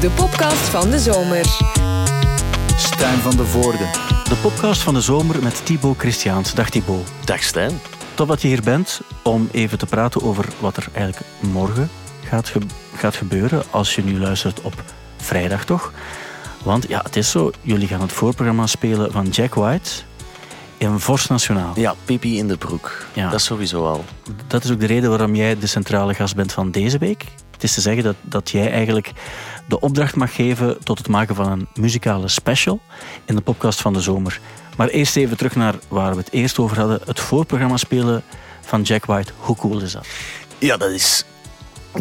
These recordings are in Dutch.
de podcast van de zomer. Stijn van de Voorde. De podcast van de zomer met Thibaut Christiaans. Dag Thibaut. Dag Stijn. Top dat je hier bent om even te praten over wat er eigenlijk morgen gaat, ge gaat gebeuren. Als je nu luistert op vrijdag toch. Want ja, het is zo. Jullie gaan het voorprogramma spelen van Jack White in Vos Nationaal. Ja, pipi in de broek. Ja. Dat is sowieso al. Dat is ook de reden waarom jij de centrale gast bent van deze week. Het is te zeggen dat, dat jij eigenlijk de opdracht mag geven tot het maken van een muzikale special in de podcast van de zomer. Maar eerst even terug naar waar we het eerst over hadden. Het voorprogramma spelen van Jack White. Hoe cool is dat? Ja, dat is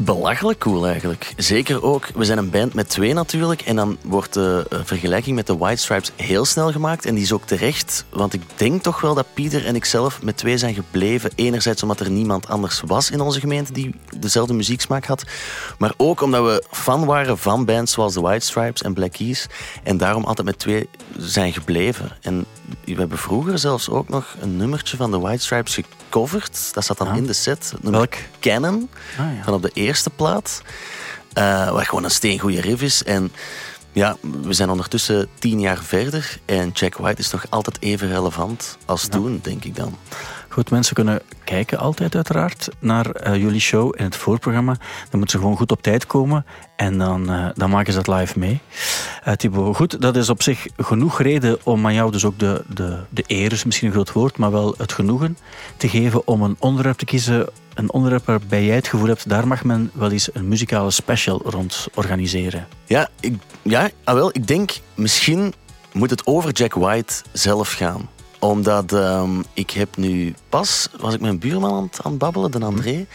belachelijk cool eigenlijk. Zeker ook, we zijn een band met twee natuurlijk. En dan wordt de eh, vergelijking met de White Stripes heel snel gemaakt. En die is ook terecht. Want ik denk toch wel dat Pieter en ik zelf met twee zijn gebleven. Enerzijds omdat er niemand anders was in onze gemeente die dezelfde muzieksmaak had. Maar ook omdat we fan waren van bands zoals de White Stripes en Black Keys. En daarom altijd met twee zijn gebleven. En we hebben vroeger zelfs ook nog een nummertje van de White Stripes gecoverd. Dat zat dan Ah. in de set. Het nummer Welk? Cannon Ah, ja. van op de eerste plaat. eh waar gewoon een steengoede riff is. En ja, we zijn ondertussen tien jaar verder. En Jack White is nog altijd even relevant als toen, denk ik dan. Goed, mensen kunnen kijken altijd uiteraard naar eh, jullie show in het voorprogramma. Dan moeten ze gewoon goed op tijd komen en dan, eh, dan maken ze dat live mee. Eh Thibaut, goed, dat is op zich genoeg reden om aan jou dus ook de, de, de eer, is misschien een groot woord, maar wel het genoegen te geven om een onderwerp te kiezen. Een onderwerp waarbij jij het gevoel hebt, daar mag men wel eens een muzikale special rond organiseren. Ja, ik, ja ah wel, ik denk misschien moet het over Jack White zelf gaan. Omdat ehm, ik heb nu pas, was ik met een buurman aan het, aan het babbelen, de André.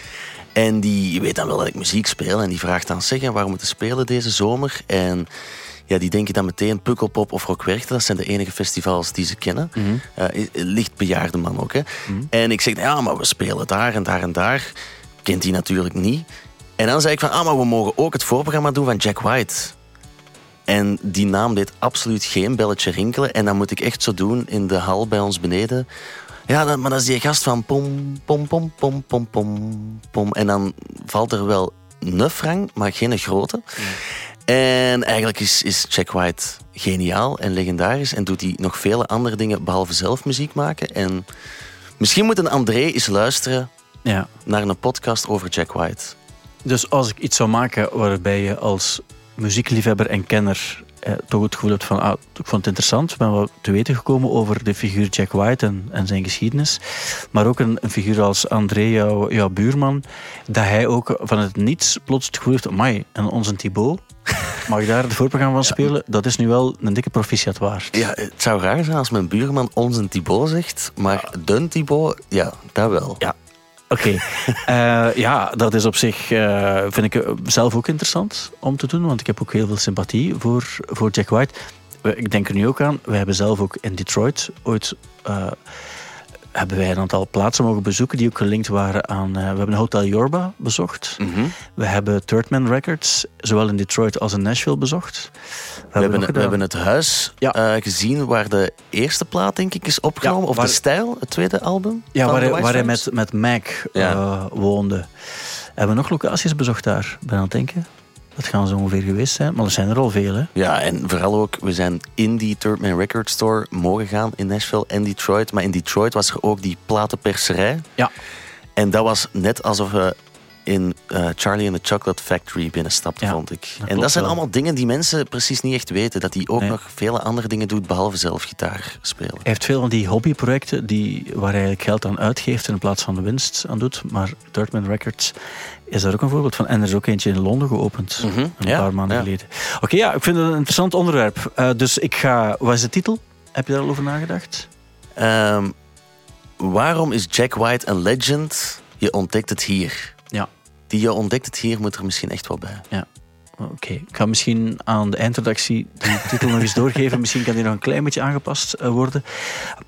En die weet dan wel dat ik muziek speel. En die vraagt dan, zeg, en waar we moeten spelen deze zomer? En ja, die denken dan meteen Pukkelpop of Rockwerchter. Dat zijn de enige festivals die ze kennen. Eh, licht bejaarde man ook, hè. En ik zeg, ja, maar we spelen daar en daar en daar. Kent hij natuurlijk niet. En dan zei ik van, ah, maar we mogen ook het voorprogramma doen van Jack White. En die naam deed absoluut geen belletje rinkelen. En dan moet ik echt zo doen in de hal bij ons beneden. Ja, maar dat is die gast van pom, pom, pom, pom, pom, pom, pom. En dan valt er wel een frank, maar geen grote. En eigenlijk is, is Jack White geniaal en legendarisch. En doet hij nog vele andere dingen behalve zelf muziek maken. En misschien moet een André eens luisteren Ja. naar een podcast over Jack White. Dus als ik iets zou maken waarbij je als muziekliefhebber en kenner eh, toch het gevoel hebt van, ah, ik vond het interessant, ik ben wel te weten gekomen over de figuur Jack White en, en zijn geschiedenis, maar ook een, een figuur als André, jouw, jouw buurman, dat hij ook van het niets plots het gevoel heeft, amai, en onze Thibaut, mag ik daar het voorprogramma van spelen? Dat is nu wel een dikke proficiat waard. Ja, het zou raar zijn als mijn buurman onze Thibaut zegt, maar dun Thibaut, ja, dat wel. Ja. Oké, Eh, ja, dat is op zich, eh, vind ik eh, zelf ook interessant om te doen, want ik heb ook heel veel sympathie voor, voor Jack White. Ik denk er nu ook aan, we hebben zelf ook in Detroit ooit, hebben wij een aantal plaatsen mogen bezoeken die ook gelinkt waren aan, eh, we hebben Hotel Yorba bezocht. Mhm. We hebben Thirdman Records, zowel in Detroit als in Nashville bezocht. We, hebben, we hebben het huis Ja. eh, gezien waar de eerste plaat, denk ik, is opgenomen. Ja, of waar- de stijl, het tweede album. Ja, waar hij, waar hij met, met Mac Ja. eh, woonde. Hebben we nog locaties bezocht daar? Ben aan het denken. Dat gaan ze ongeveer geweest zijn. Maar er zijn er al veel, hè? Ja, en vooral ook, we zijn in die Third Man Record Store mogen gaan in Nashville en Detroit. Maar in Detroit was er ook die platenperserij. Ja. En dat was net alsof we in eh, Charlie and the Chocolate Factory binnenstapten, Ja, vond ik. dat en dat zijn allemaal dingen die mensen precies niet echt weten. Dat hij ook Nee. nog vele andere dingen doet, behalve zelf gitaar spelen. Hij heeft veel van die hobbyprojecten die, waar hij eigenlijk geld aan uitgeeft in plaats van de winst aan doet. Maar Thirdman Records is daar ook een voorbeeld van. En er is ook eentje in Londen geopend, Mhm, een ja, paar maanden ja. geleden. Oké, ja, ik vind het een interessant onderwerp. Eh, dus ik ga... Wat is de titel? Heb je daar al over nagedacht? Ehm, waarom is Jack White een legend? Je ontdekt het hier. Ja. Die je ontdekt het hier moet er misschien echt wel bij. Oké, ik ga misschien aan de eindredactie die titel nog eens doorgeven. Misschien kan die nog een klein beetje aangepast eh, worden.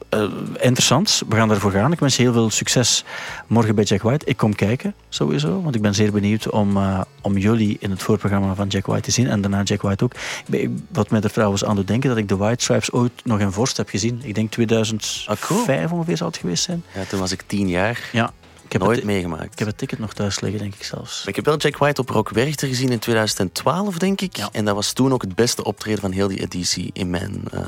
Eh, interessant, we gaan daarvoor gaan. Ik wens je heel veel succes morgen bij Jack White. Ik kom kijken, sowieso, want ik ben zeer benieuwd om, eh, om jullie in het voorprogramma van Jack White te zien. En daarna Jack White ook. Ben- Wat mij er trouwens aan doet denken, dat ik de White Stripes ooit nog in Vorst heb gezien. Ik denk 2005 Ah, cool. ongeveer zal het geweest zijn. Ja, toen was ik tien jaar. Ja, heb Nooit het, meegemaakt. Ik heb het ticket nog thuis liggen, denk ik zelfs. Ik heb wel Jack White op Rock Werchter gezien in 2012, denk ik. Ja. En dat was toen ook het beste optreden van heel die editie, in mijn, eh,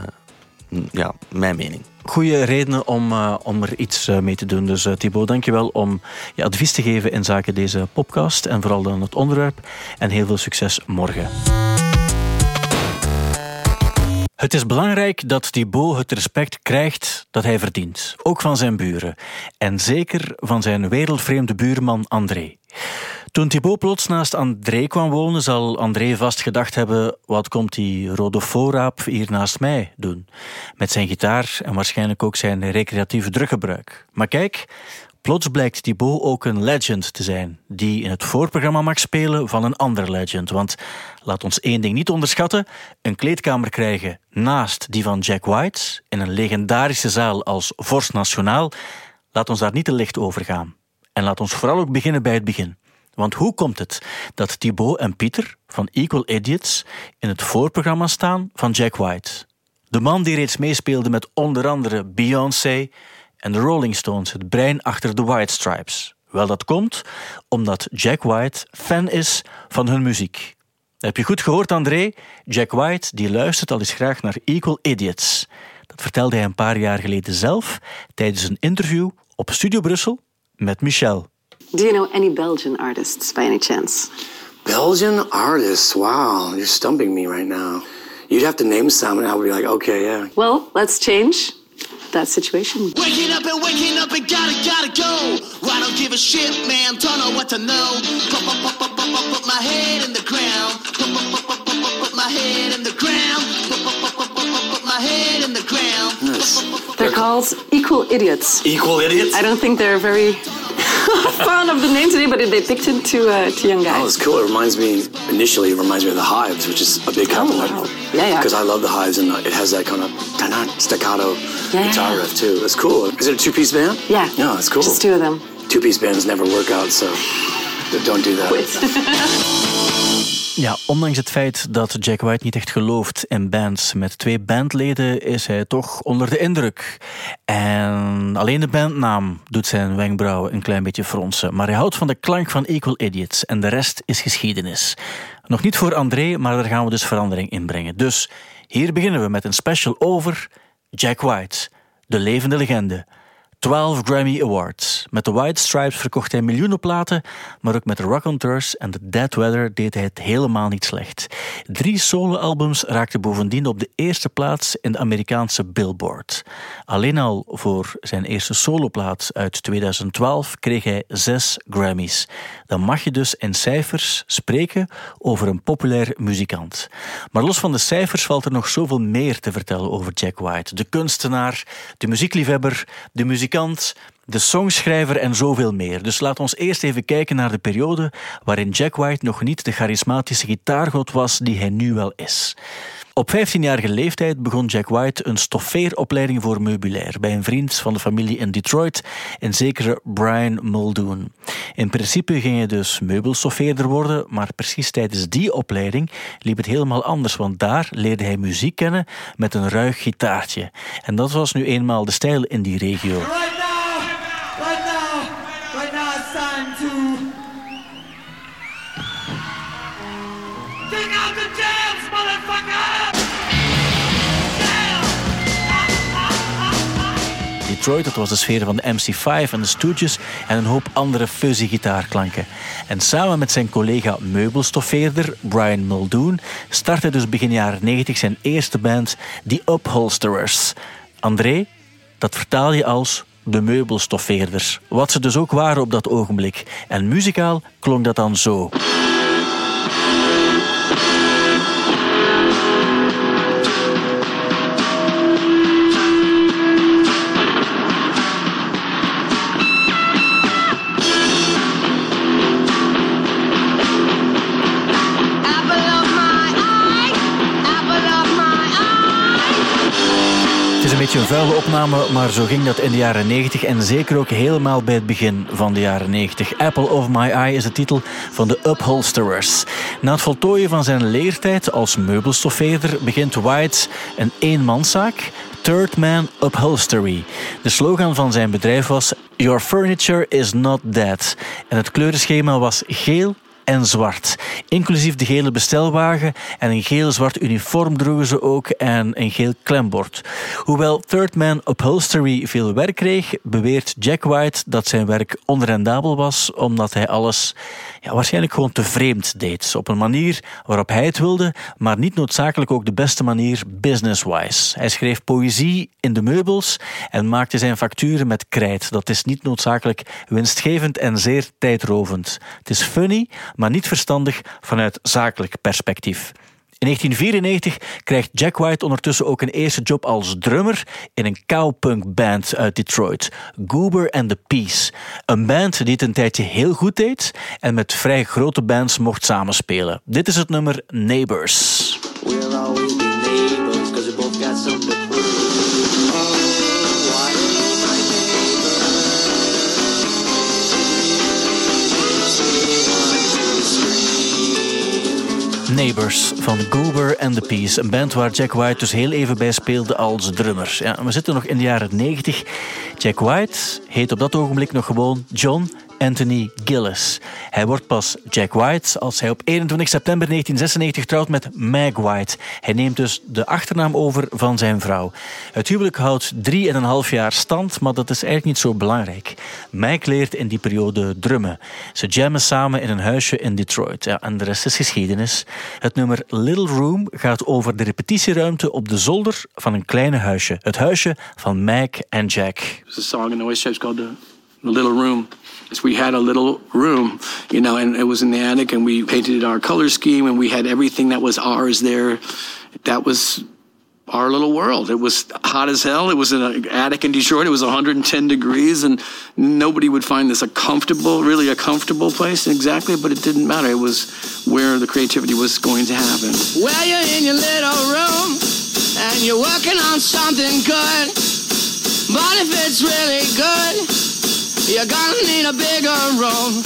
ja, mijn mening. Goede redenen om, eh, om er iets eh, mee te doen. Dus uh, Thibaut, dankjewel om je advies te geven in zaken deze podcast en vooral dan het onderwerp. En heel veel succes morgen. Het is belangrijk dat Thibaut het respect krijgt dat hij verdient. Ook van zijn buren. En zeker van zijn wereldvreemde buurman André. Toen Thibaut plots naast André kwam wonen, zal André vast gedacht hebben: wat komt die rode voorraap hier naast mij doen? Met zijn gitaar en waarschijnlijk ook zijn recreatieve druggebruik. Maar kijk, plots blijkt Thibaut ook een legend te zijn, die in het voorprogramma mag spelen van een ander legend. Want laat ons één ding niet onderschatten: een kleedkamer krijgen naast die van Jack White in een legendarische zaal als Vorst Nationaal. Laat ons daar niet te licht over gaan. En laat ons vooral ook beginnen bij het begin. Want hoe komt het dat Thibaut en Pieter van Equal Idiots in het voorprogramma staan van Jack White? De man die reeds meespeelde met onder andere Beyoncé en de Rolling Stones, het brein achter de White Stripes. Wel, dat komt omdat Jack White fan is van hun muziek. Heb je goed gehoord, André? Jack White die luistert al eens graag naar Equal Idiots. Dat vertelde hij een paar jaar geleden zelf tijdens een interview op Studio Brussel met Michel. Do you know any Belgian artists by any chance? Belgian artists. Wow, you're stumping me right now. You'd have to name some, and I would be like, okay, yeah. Well, let's change that situation. Waking up and waking up and gotta, gotta go. I don't give a shit, man. Don't know what to know. Put, put, put, put, put, put, put my head in the ground. Put, put, put, put, put, put, put my head in the ground. Put, put, put, put, put, put, put my head in the ground. They're called Equal Idiots. Equal idiots. I don't think they're very fond of the name today, but they picked it to, uh, to young guys. Oh, guys. it's cool. It reminds me, initially, it reminds me of the Hives, which is a big compliment. wow. Yeah, yeah. Because I love the Hives, and it has that kind of staccato Yeah. guitar riff, too. It's cool. Is it a two piece band? Yeah. No, that's cool. Just two of them. Two piece bands never work out, so don't do that. Ja, ondanks het feit dat Jack White niet echt gelooft in bands met twee bandleden, is hij toch onder de indruk. En alleen de bandnaam doet zijn wenkbrauwen een klein beetje fronsen. Maar hij houdt van de klank van Equal Idiots en de rest is geschiedenis. Nog niet voor André, maar daar gaan we dus verandering in brengen. Dus hier beginnen we met een special over Jack White, de levende legende. 12 Grammy Awards. Met de White Stripes verkocht hij miljoenen platen, maar ook met de Raconteurs en The Dead Weather deed hij het helemaal niet slecht. Drie soloalbums raakten bovendien op de eerste plaats in de Amerikaanse Billboard. Alleen al voor zijn eerste soloplaat uit 2012 kreeg hij zes Grammys. Dan mag je dus in cijfers spreken over een populair muzikant. Maar los van de cijfers valt er nog zoveel meer te vertellen over Jack White. De kunstenaar, de muziekliefhebber, de muzikant, de songschrijver en zoveel meer. Dus laat ons eerst even kijken naar de periode waarin Jack White nog niet de charismatische gitaargod was die hij nu wel is. Op 15-jarige leeftijd begon Jack White een stoffeeropleiding voor meubilair bij een vriend van de familie in Detroit, een zekere Brian Muldoon. In principe ging hij dus meubelstoffeerder worden, maar precies tijdens die opleiding liep het helemaal anders, want daar leerde hij muziek kennen met een ruig gitaartje. En dat was nu eenmaal de stijl in die regio. Dat was de sfeer van de MC5 en de Stooges en een hoop andere fuzzy gitaarklanken. En samen met zijn collega meubelstoffeerder Brian Muldoon startte dus begin jaren 90 zijn eerste band, The Upholsterers. André, dat vertaal je als de meubelstoffeerders. Wat ze dus ook waren op dat ogenblik. En muzikaal klonk dat dan zo. Een vuile opname, maar zo ging dat in de jaren 90 en zeker ook helemaal bij het begin van de jaren 90. Apple of My Eye is de titel van de Upholsterers. Na het voltooien van zijn leertijd als meubelstoffeerder begint White een eenmanszaak Third Man Upholstery. De slogan van zijn bedrijf was Your furniture is not dead. En het kleurenschema was geel, en zwart. Inclusief de gele bestelwagen en een geel-zwart uniform droegen ze ook en een geel klembord. Hoewel Third Man Upholstery veel werk kreeg, beweert Jack White dat zijn werk onrendabel was omdat hij alles ja, waarschijnlijk gewoon te vreemd deed. Op een manier waarop hij het wilde, maar niet noodzakelijk ook de beste manier business-wise. Hij schreef poëzie in de meubels en maakte zijn facturen met krijt. Dat is niet noodzakelijk winstgevend en zeer tijdrovend. Het is funny, maar niet verstandig vanuit zakelijk perspectief. In 1994 krijgt Jack White ondertussen ook een eerste job als drummer in een cowpunk band uit Detroit, Goober and the Peace. Een band die het een tijdje heel goed deed en met vrij grote bands mocht samenspelen. Dit is het nummer neighbors, Neighbors van Goober and the Peace. Een band waar Jack White dus heel even bij speelde als drummer. Ja, we zitten nog in de jaren 90. Jack White heet op dat ogenblik nog gewoon John Anthony Gillis. Hij wordt pas Jack White als hij op 21 september 1996 trouwt met Meg White. Hij neemt dus de achternaam over van zijn vrouw. Het huwelijk houdt drie en een half jaar stand, maar dat is eigenlijk niet zo belangrijk. Meg leert in die periode drummen. Ze jammen samen in een huisje in Detroit. Ja, en de rest is geschiedenis. Het nummer Little Room gaat over de repetitieruimte op de zolder van een kleine huisje. Het huisje van Meg en Jack. Song in called A little Room. We had a little room, you know, and it was in the attic, and we painted our color scheme, and we had everything that was ours there. That was our little world. It was hot as hell. It was in an attic in Detroit. It was 110 degrees, and nobody would find this a comfortable, really a comfortable place exactly, but it didn't matter. It was where the creativity was going to happen. Well, you're in your little room and you're working on something good. But if it's really good, you're gonna need a bigger room.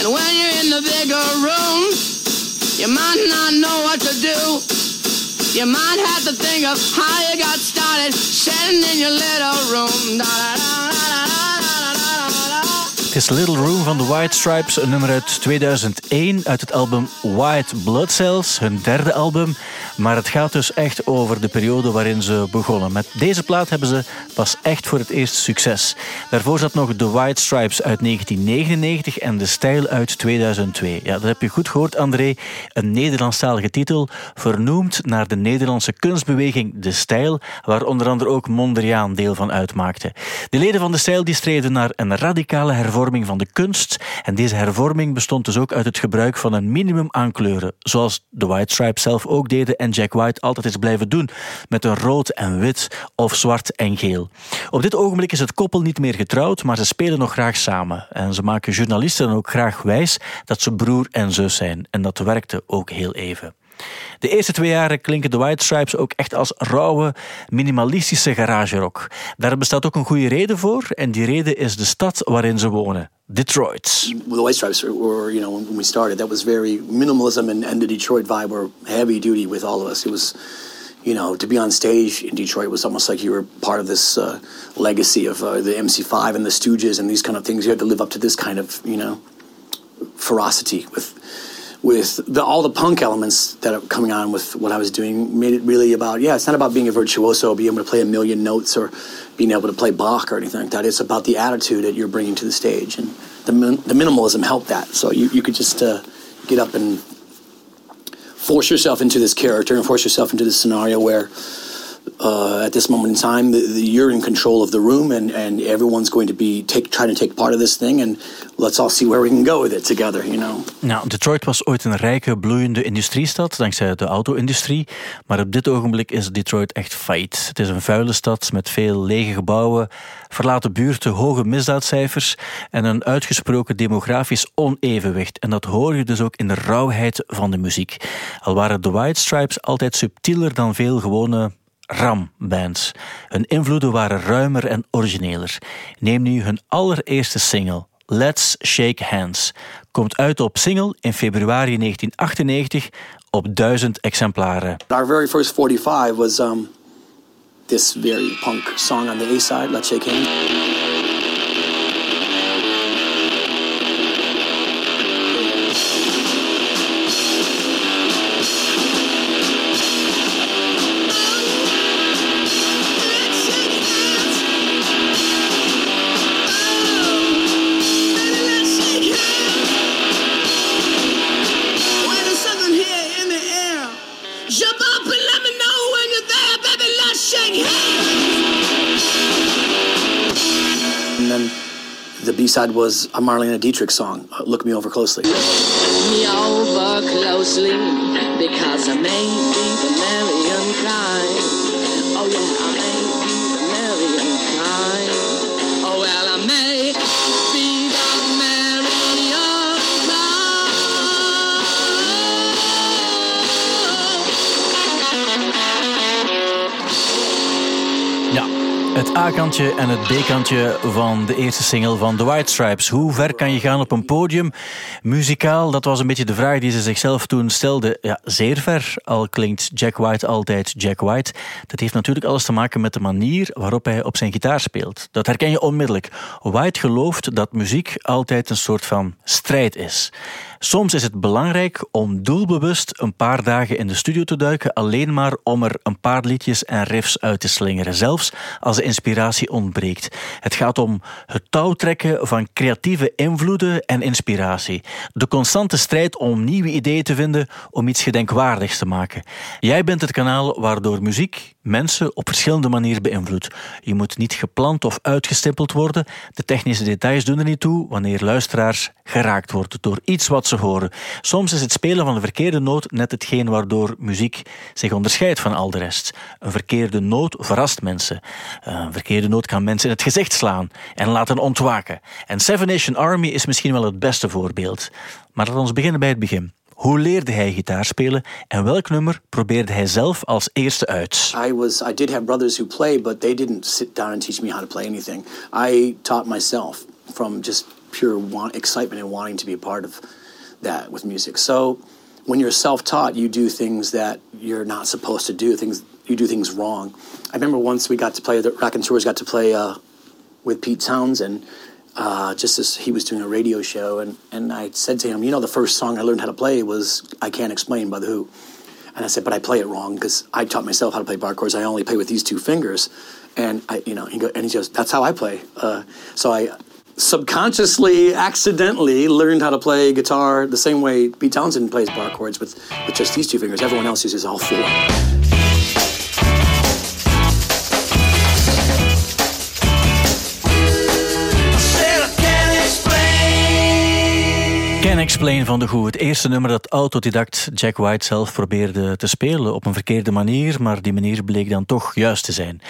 And when you're in the bigger room, you might not know what to do. You might have to think of how you got started sitting in your little room. Da, da, da, Het is Little Room van de White Stripes, een nummer uit 2001 uit het album White Blood Cells, hun derde album. Maar het gaat dus echt over de periode waarin ze begonnen. Met deze plaat hebben ze pas echt voor het eerst succes. Daarvoor zat nog The White Stripes uit 1999 en De Stijl uit 2002. Ja, dat heb je goed gehoord, André. Een Nederlandstalige titel, vernoemd naar de Nederlandse kunstbeweging De Stijl, waar onder andere ook Mondriaan deel van uitmaakte. De leden van De Stijl die streden naar een radicale hervorming van de kunst. En deze hervorming bestond dus ook uit het gebruik van een minimum aan kleuren, zoals de White Stripes zelf ook deden en Jack White altijd is blijven doen, met een rood en wit of zwart en geel. Op dit ogenblik is het koppel niet meer getrouwd, maar ze spelen nog graag samen. En ze maken journalisten ook graag wijs dat ze broer en zus zijn. En dat werkte ook heel even. De eerste twee jaren klinken de White Stripes ook echt als rauwe, minimalistische garagerock. Daar bestaat ook een goede reden voor, en die reden is de stad waarin ze wonen. Detroit. the White Stripes were, you know, when we started, that was very minimalism, and, and the Detroit vibe were heavy duty with all of us. It was, you know, to be on stage in Detroit was almost like you were part of this uh, legacy of uh, the MC5 and the Stooges and these kind of things. You had to live up to this kind of, you know, ferocity with with the, all the punk elements that are coming on with what I was doing made it really about yeah it's not about being a virtuoso being able to play a million notes or being able to play Bach or anything like that. It's about the attitude that you're bringing to the stage and the, the minimalism helped that. So you, you could just uh, get up and force yourself into this character and force yourself into this scenario where uh, at this moment in time, the, the, you're in control of the room, and, and everyone's going to be take, trying to take part of this thing, and let's all see where we can go with it together, you know. Nou, Detroit was ooit een rijke, bloeiende industriestad, dankzij de auto-industrie. Maar op dit ogenblik is Detroit echt failliet. Het is een vuile stad met veel lege gebouwen, verlaten buurten, hoge misdaadcijfers en een uitgesproken demografisch onevenwicht. En dat hoor je dus ook in de rauwheid van de muziek. Al waren de White Stripes altijd subtieler dan veel gewone ram-bands. Hun invloeden waren ruimer en origineler. Neem nu hun allereerste single, Let's Shake Hands. Komt uit op single in februari 1998 op duizend exemplaren. Our very first 45 was um, this very punk song on the A side, Let's Shake Hands. Was a Marlene Dietrich song, uh, Look Me Over Closely. me over closely because I may be the het A-kantje en het B-kantje van de eerste single van The White Stripes. Hoe ver kan je gaan op een podium? Muzikaal, dat was een beetje de vraag die ze zichzelf toen stelden. Ja, zeer ver, al klinkt Jack White altijd Jack White. Dat heeft natuurlijk alles te maken met de manier waarop hij op zijn gitaar speelt. Dat herken je onmiddellijk. White gelooft dat muziek altijd een soort van strijd is. Soms is het belangrijk om doelbewust een paar dagen in de studio te duiken, alleen maar om er een paar liedjes en riffs uit te slingeren, zelfs als de inspiratie ontbreekt. Het gaat om het touwtrekken van creatieve invloeden en inspiratie. De constante strijd om nieuwe ideeën te vinden om iets gedenkwaardigs te maken. Jij bent het kanaal waardoor muziek mensen op verschillende manieren beïnvloedt. Je moet niet gepland of uitgestippeld worden. De technische details doen er niet toe wanneer luisteraars geraakt worden door iets wat ze horen. Soms is het spelen van de verkeerde noot net hetgeen waardoor muziek zich onderscheidt van al de rest. Een verkeerde noot verrast mensen. Een verkeerde noot kan mensen in het gezicht slaan en laten ontwaken. En Seven Nation Army is misschien wel het beste voorbeeld. Maar laten we beginnen bij het begin. Hoe leerde hij gitaar spelen en welk nummer probeerde hij zelf als eerste uit? I was I did have brothers who played, but they didn't sit down and teach me how to play anything. I taught myself from just pure want, excitement and wanting to be a part of that with music. So when you're self-taught, you do things that you're not supposed to do. Things you do things wrong. I remember once we got to play the Rockin' Tours got to play uh, with Pete Townsend. Uh, just as he was doing a radio show, and, and I said to him, You know, the first song I learned how to play was I Can't Explain by The Who. And I said, But I play it wrong because I taught myself how to play bar chords. I only play with these two fingers. And I, you know, he, go, and he goes, That's how I play. Uh, so I subconsciously, accidentally learned how to play guitar the same way Pete Townsend plays bar chords with, with just these two fingers. Everyone else uses all four. Explain van de Goed. Het eerste nummer dat autodidact Jack White zelf probeerde te spelen op een verkeerde manier, maar die manier bleek dan toch juist te zijn.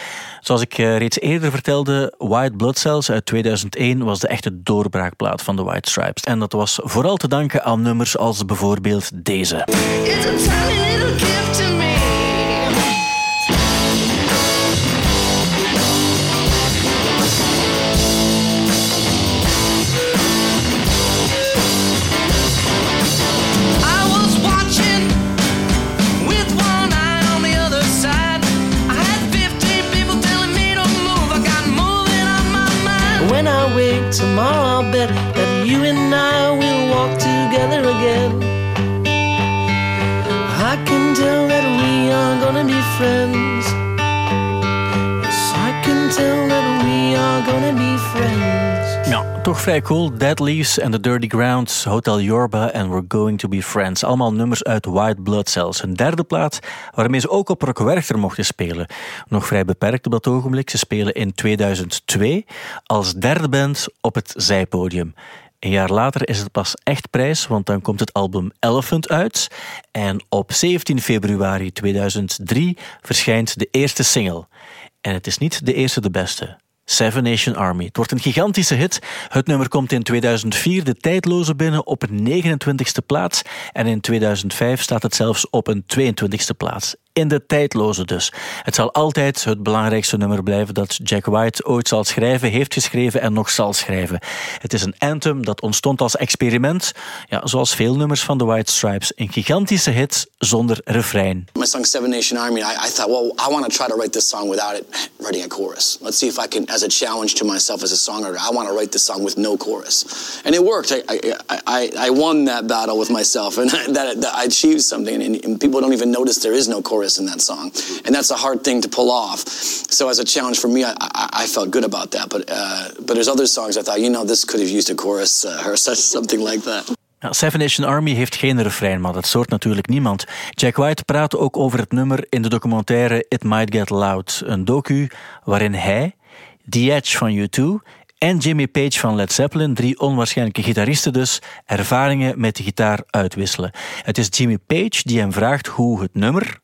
Zoals ik eh, reeds eerder vertelde, White Blood Cells uit 2001 was de echte doorbraakplaat van de White Stripes. En dat was vooral te danken aan nummers als bijvoorbeeld deze. It's a little to me. Tomorrow, that you and I will walk together again. I can tell that we are gonna be friends. Yes, I can tell that we are gonna be friends. Toch vrij cool. Dead Leaves and the Dirty Grounds, Hotel Yorba en We're Going to Be Friends. Allemaal nummers uit White Blood Cells. Een derde plaat waarmee ze ook op Rock Werchter mochten spelen. Nog vrij beperkt op dat ogenblik. Ze spelen in 2002 als derde band op het zijpodium. Een jaar later is het pas echt prijs, want dan komt het album Elephant uit. En op 17 februari 2003 verschijnt de eerste single. En het is niet de eerste de beste. Seven Nation Army. Het wordt een gigantische hit. Het nummer komt in 2004 de tijdloze binnen op een 29ste plaats. En in 2005 staat het zelfs op een 22ste plaats. In de tijdloze dus. Het zal altijd het belangrijkste nummer blijven dat Jack White ooit zal schrijven, heeft geschreven en nog zal schrijven. Het is een anthem dat ontstond als experiment, ja, zoals veel nummers van de White Stripes. Een gigantische hit zonder refrein. My song Seven Nation Army, I, I thought, well, I want to try to write this song without it writing a chorus. Let's see if I can, as a challenge to myself as a songwriter, I want to write this song with no chorus. And it worked. I, I, I, I won that battle with myself, and that, I achieved something. And people don't even notice there is no chorus in that song. And that's a hard thing to pull off. So as a challenge for me, I, I, I felt good about that. But, uh, but there's other songs I thought, you know, this could have used a chorus uh, or such, something like that. Ja, Seven Nation Army heeft geen refrein, maar dat soort natuurlijk niemand. Jack White praatte ook over het nummer in de documentaire It Might Get Loud, een docu waarin hij, The Edge van U2 en Jimmy Page van Led Zeppelin, drie onwaarschijnlijke gitaristen dus, ervaringen met de gitaar uitwisselen. Het is Jimmy Page die hem vraagt hoe het nummer,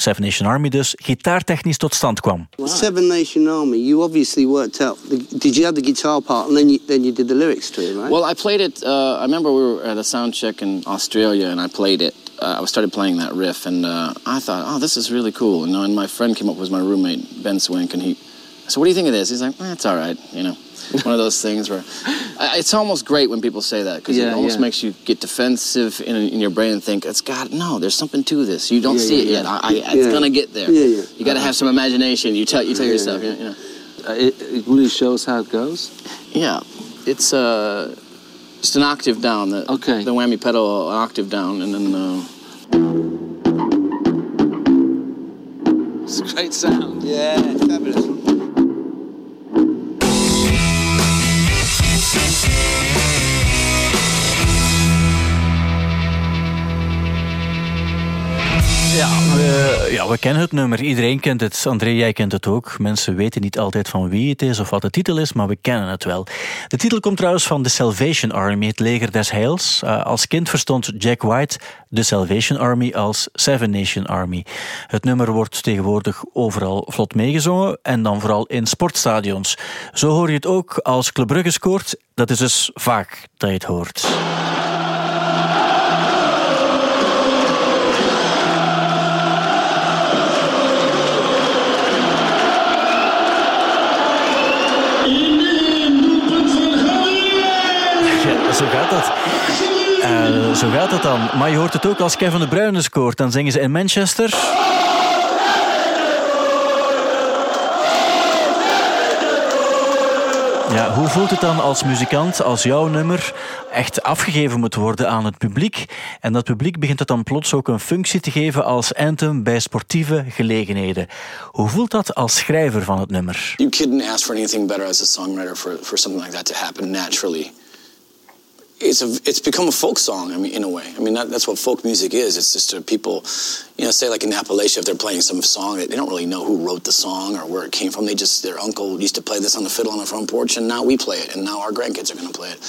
Seven Nation Army dus, gitaartechnisch tot stand kwam. Seven Nation Army, you obviously worked out. The, did you have the guitar part and then you, then you did the lyrics to it, right? Well, I played it. Uh, I remember we were at a sound check in Australia, and I played it. Uh, I started playing that riff, and uh, I thought, "Oh, this is really cool." You know, and my friend came up with my roommate Ben Swink, and he, I said, "What do you think of this?" He's like, eh, "It's all right." You know, one of those things where I, it's almost great when people say that because Yeah, it almost yeah. makes you get defensive in, in your brain and think, "It's got no. There's something to this. You don't Yeah, see yeah, it yet. I, I, it's Yeah. gonna get there. Yeah, yeah. You got to have some imagination. You tell you tell Yeah, yourself. yeah. You know, Uh, it, it really shows how it goes. yeah, it's uh, just an octave down. The, Okay. The whammy pedal an octave down, and then. Uh, It's a great sound. Yeah, fabulous. Ja, we kennen het nummer. Iedereen kent het. André, jij kent het ook. Mensen weten niet altijd van wie het is of wat de titel is, maar we kennen het wel. De titel komt trouwens van de Salvation Army, het leger des heils. Uh, als kind verstond Jack White de Salvation Army als Seven Nation Army. Het nummer wordt tegenwoordig overal vlot meegezongen en dan vooral in sportstadions. Zo hoor je het ook als Club Brugge scoort. Dat is dus vaak dat je het hoort. Dan. Maar je hoort het ook als Kevin de Bruyne scoort. Dan zingen ze in Manchester. Ja, hoe voelt het dan als muzikant, als jouw nummer echt afgegeven moet worden aan het publiek? En dat publiek begint het dan plots ook een functie te geven als anthem bij sportieve gelegenheden. Hoe voelt dat als schrijver van het nummer? You couldn't ask for anything better as a songwriter for, for something like that to happen naturally. It's a, it's become a folk song. I mean, in a way. I mean, that, that's what folk music is. It's just uh, people, you know, say like in Appalachia, if they're playing some song, they don't really know who wrote the song or where it came from. They just their uncle used to play this on the fiddle on the front porch, and now we play it, and now our grandkids are going to play it.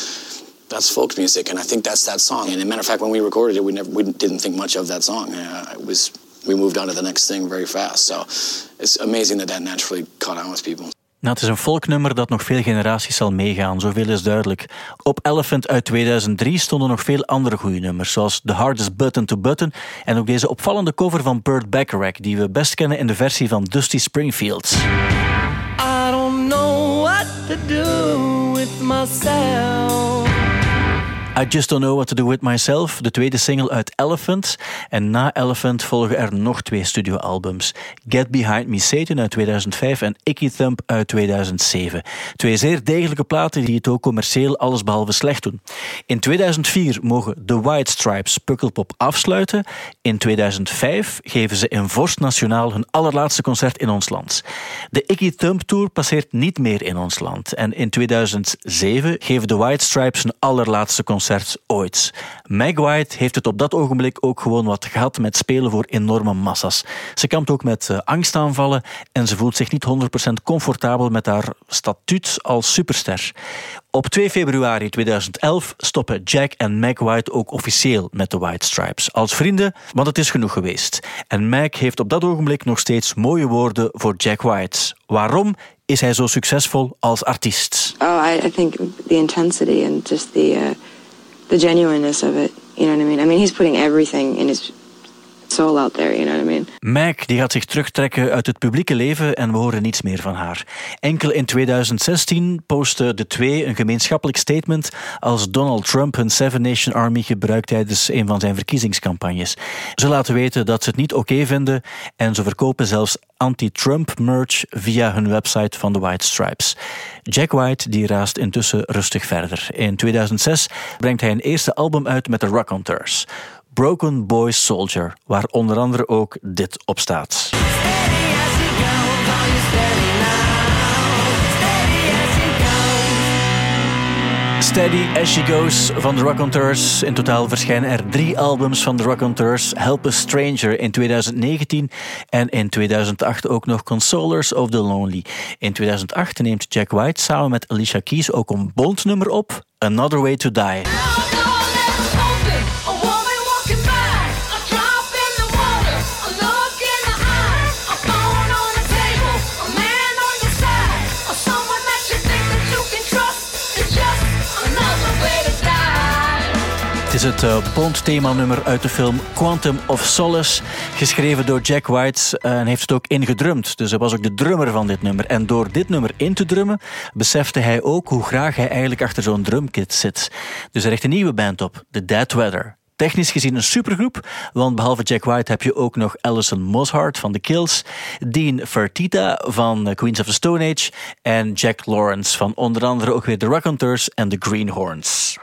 That's folk music, and I think that's that song. And as a matter of fact, when we recorded it, we never we didn't think much of that song. Uh, it was we moved on to the next thing very fast. So it's amazing that that naturally caught on with people. Nou, het is een folknummer dat nog veel generaties zal meegaan, zoveel is duidelijk. Op Elephant uit 2003 stonden nog veel andere goede nummers, zoals The Hardest Button to Button en ook deze opvallende cover van Burt Bacharach, die we best kennen in de versie van Dusty Springfield. I don't know what to do with myself. I Just Don't Know What To Do With Myself, de tweede single uit Elephant. En na Elephant volgen er nog twee studioalbums. Get Behind Me Satan uit 2005 en Icky Thump uit 2007. Twee zeer degelijke platen die het ook commercieel allesbehalve slecht doen. In 2004 mogen The White Stripes Pukkelpop afsluiten. In 2005 geven ze in Vorst Nationaal hun allerlaatste concert in ons land. De Icky Thump Tour passeert niet meer in ons land. En in 2007 geven de White Stripes hun allerlaatste concert ooit. Meg White heeft het op dat ogenblik ook gewoon wat gehad met spelen voor enorme massa's. Ze kampt ook met eh, angstaanvallen en ze voelt zich niet 100% comfortabel met haar statuut als superster. Op 2 februari 2011 stoppen Jack en Meg White ook officieel met de White Stripes. Als vrienden, want het is genoeg geweest. En Meg heeft op dat ogenblik nog steeds mooie woorden voor Jack White. Waarom is hij zo succesvol als artiest? Oh, I, think the intensity and just the uh, the genuineness of it. You know what I mean? I mean, he's putting everything in his soul out there, you know what I mean? Mac die gaat zich terugtrekken uit het publieke leven en we horen niets meer van haar. Enkel in 2016 postte de twee een gemeenschappelijk statement als Donald Trump hun Seven Nation Army gebruikt tijdens een van zijn verkiezingscampagnes. Ze laten weten dat ze het niet oké vinden en ze verkopen zelfs anti-Trump merch via hun website van de White Stripes. Jack White die raast intussen rustig verder. In 2006 brengt hij een eerste album uit met de Raconteurs. Broken Boy Soldier, waar onder andere ook dit op staat. Steady As She Goes van The Raconteurs. In totaal verschijnen er drie albums van The Raconteurs. Help a Stranger in 2019 en in 2008 ook nog Consolers of the Lonely. In 2008 neemt Jack White samen met Alicia Keys ook een bondnummer op, Another Way to Die. Is het uh, Bond-themanummer uit de film Quantum of Solace, geschreven door Jack White uh, en heeft het ook ingedrumd. Dus hij was ook de drummer van dit nummer. En door dit nummer in te drummen, besefte hij ook hoe graag hij eigenlijk achter zo'n drumkit zit. Dus hij richt een nieuwe band op, The Dead Weather. Technisch gezien een supergroep, want behalve Jack White heb je ook nog Alison Mosshart van The Kills, Dean Fertita van Queens of the Stone Age en Jack Lawrence van onder andere ook weer The Raconteurs en The Greenhorns.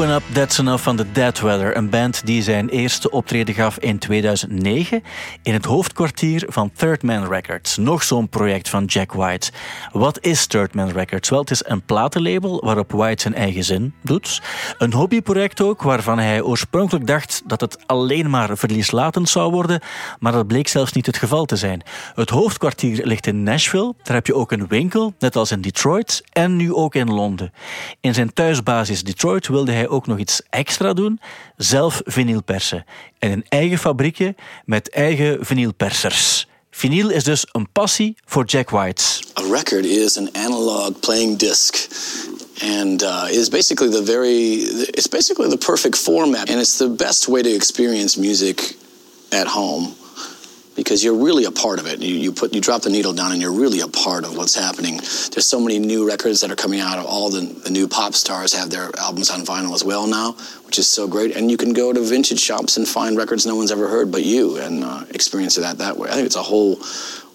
Open Up That's Enough van The Dead Weather. Een band die zijn eerste optreden gaf in 2009 in het hoofdkwartier van Third Man Records. Nog zo'n project van Jack White. Wat is Third Man Records? Wel, het is een platenlabel waarop White zijn eigen zin doet. Een hobbyproject ook, waarvan hij oorspronkelijk dacht dat het alleen maar verlieslatend zou worden, maar dat bleek zelfs niet het geval te zijn. Het hoofdkwartier ligt in Nashville. Daar heb je ook een winkel, net als in Detroit en nu ook in Londen. In zijn thuisbasis Detroit wilde hij ook nog iets extra doen: zelf vinyl persen. En een eigen fabriekje met eigen vinylpersers. Vinyl is dus een passie voor Jack White. A record is an analog playing disc. And uh, is basically the very, it's basically the perfect format, and it's the best way to experience music at home because you're really a part of it. You, you put you drop the needle down and you're really a part of what's happening. There's so many new records that are coming out. All the, the new pop stars have their albums on vinyl as well now, which is so great. And you can go to vintage shops and find records no one's ever heard but you and uh, experience that that way. I think it's a whole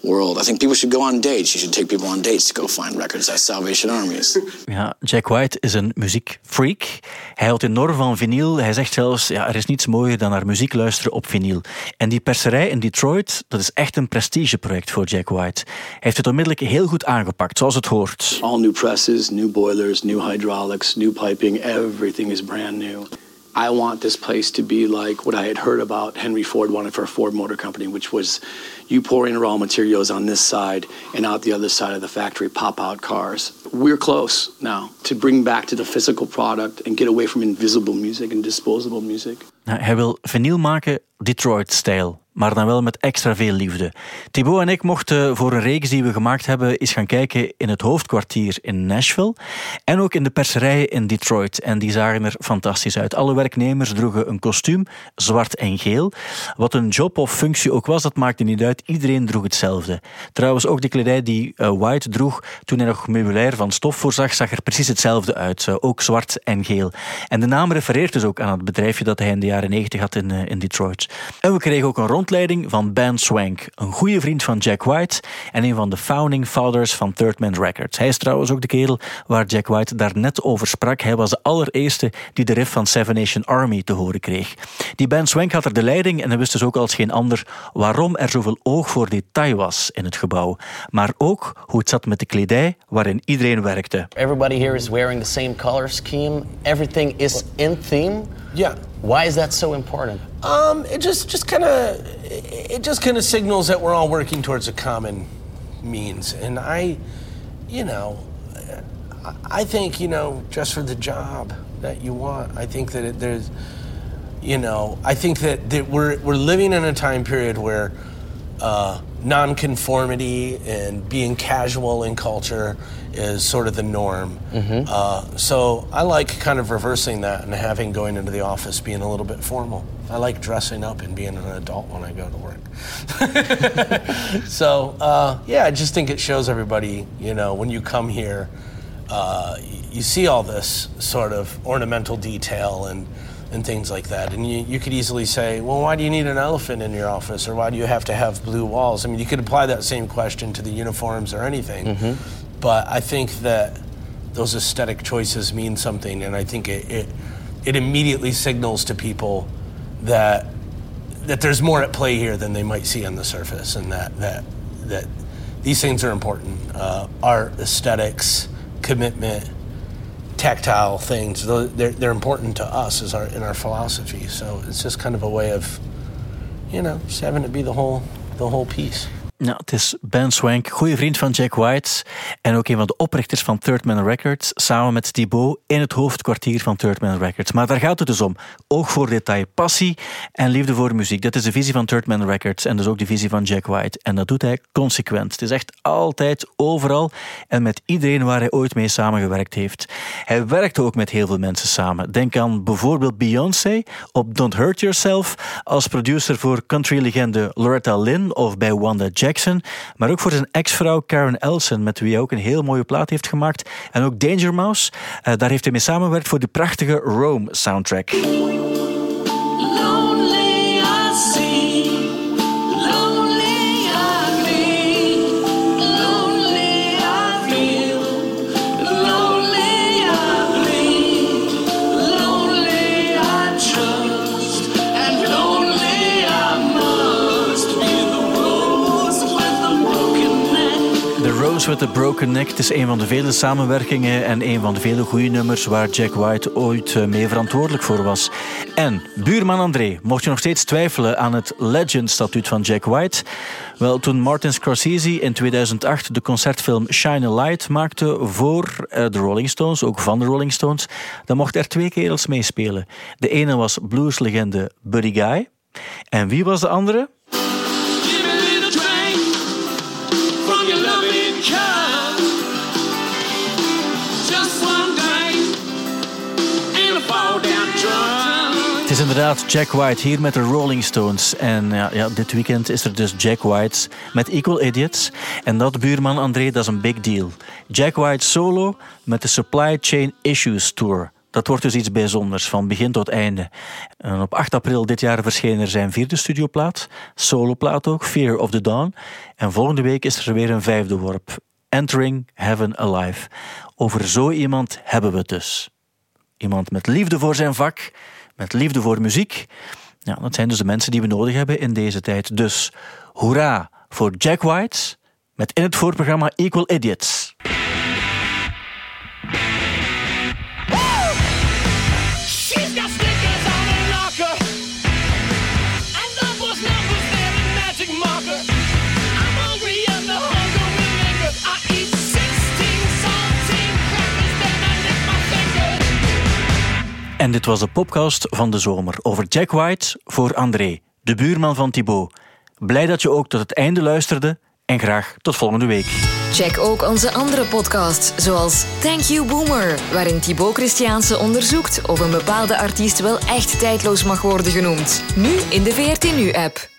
world. I think people should go on dates. You should take people on dates to go find records at Salvation Armies. Ja, Jack White is een muziekfreak. Hij houdt enorm van vinyl. Hij zegt zelfs, ja, er is niets mooier dan naar muziek luisteren op vinyl. En die perserij in Detroit, dat is echt een prestigeproject voor Jack White. Hij heeft het onmiddellijk heel goed aangepakt, zoals het hoort. All new presses, new boilers, new hydraulics, new piping. Everything is brand new. I want this place to be like what I had heard about Henry Ford wanted for a Ford Motor Company, which was you pour in raw materials on this side and out the other side of the factory pop out cars. We're close now to bring back to the physical product and get away from invisible music and disposable music. Hij wil vinyl maken Detroit-stijl, maar dan wel met extra veel liefde. Thibaut en ik mochten voor een reeks die we gemaakt hebben eens gaan kijken in het hoofdkwartier in Nashville en ook in de perserijen in Detroit. En die zagen er fantastisch uit. Alle werknemers droegen een kostuum, zwart en geel. Wat een job of functie ook was, dat maakte niet uit. Iedereen droeg hetzelfde. Trouwens, ook de kledij die uh, White droeg toen hij nog meubilair van stof voorzag, zag er precies hetzelfde uit. Uh, ook zwart en geel. En de naam refereert dus ook aan het bedrijfje dat hij in de jaren 90 had in, uh, in Detroit. En we kregen ook een rondleiding van Ben Swank, een goede vriend van Jack White en een van de founding fathers van Third Man Records. Hij is trouwens ook de kerel waar Jack White daar net over sprak. Hij was de allereerste die de riff van Seven Nation Army te horen kreeg. Die Ben Swank had er de leiding en hij wist dus ook als geen ander waarom er zoveel oog voor detail was in het gebouw. Maar ook hoe het zat met de kledij waarin iedereen werkte. Everybody here is wearing the same color scheme. Everything is in theme. Yeah. Why is that so important? Um, it just just kind of it just kind of signals that we're all working towards a common means, and I, you know, I think you know just for the job that you want, I think that it, there's, you know, I think that, that we're, we're living in a time period where uh, nonconformity and being casual in culture is sort of the norm. Uh, so I like kind of reversing that and having going into the office being a little bit formal. I like dressing up and being an adult when I go to work. so uh, yeah, I just think it shows everybody, you know, when you come here, uh, you see all this sort of ornamental detail and and things like that. And you, you could easily say, well, why do you need an elephant in your office, or why do you have to have blue walls? I mean, you could apply that same question to the uniforms or anything. But I think that those aesthetic choices mean something, and I think it, it it immediately signals to people that that there's more at play here than they might see on the surface, and that that that these things are important. Uh, art, aesthetics, commitment, tactile things. They're, they're important to us as our in our philosophy. So it's just kind of a way of, you know, just having it be the whole the whole piece. Ja, het is Ben Swank, goede vriend van Jack White en ook een van de oprichters van Third Man Records, samen met Thibaut in het hoofdkwartier van Third Man Records. Maar daar gaat het dus om. Oog voor detail, passie en liefde voor muziek. Dat is de visie van Third Man Records en dus ook de visie van Jack White. En dat doet hij consequent. Het is echt altijd, overal en met iedereen waar hij ooit mee samengewerkt heeft. Hij werkte ook met heel veel mensen samen. Denk aan bijvoorbeeld Beyoncé op Don't Hurt Yourself, als producer voor country-legende Loretta Lynn of bij Wanda maar ook voor zijn ex-vrouw Karen Elson, met wie hij ook een heel mooie plaat heeft gemaakt. En ook Danger Mouse, eh, daar heeft hij mee samengewerkt voor die prachtige Rome soundtrack. Rose with Broken Neck het is een van de vele samenwerkingen en een van de vele goede nummers waar Jack White ooit eh, mee verantwoordelijk voor was. En buurman André, mocht je nog steeds twijfelen aan het legend-statuut van Jack White? Wel, toen Martin Scorsese in 2008 de concertfilm Shine a Light maakte voor eh, de Rolling Stones, ook van de Rolling Stones, dan mochten er twee kerels meespelen. De ene was blueslegende Buddy Guy. En wie was de andere? Is inderdaad Jack White hier met de Rolling Stones. En ja, ja, dit weekend is er dus Jack White met Equal Idiots. En dat buurman André, dat is een big deal. Jack White solo met de Supply Chain Issues Tour. Dat wordt dus iets bijzonders, van begin tot einde. En op 8 april dit jaar verscheen er zijn vierde studioplaat, soloplaat ook, Fear of the Dawn. En volgende week is er weer een vijfde worp, Entering Heaven Alive. Over zo iemand hebben we het dus. Iemand met liefde voor zijn vak, met liefde voor muziek. Ja, dat zijn dus de mensen die we nodig hebben in deze tijd. Dus hoera voor Jack White met in het voorprogramma Equal Idiots. En dit was de podcast van de zomer over Jack White voor André, de buurman van Thibaut. Blij dat je ook tot het einde luisterde en graag tot volgende week. Check ook onze andere podcasts, zoals Thank You Boomer, waarin Thibaut Christiaanse onderzoekt of een bepaalde artiest wel echt tijdloos mag worden genoemd. Nu in de VRT Nu-app.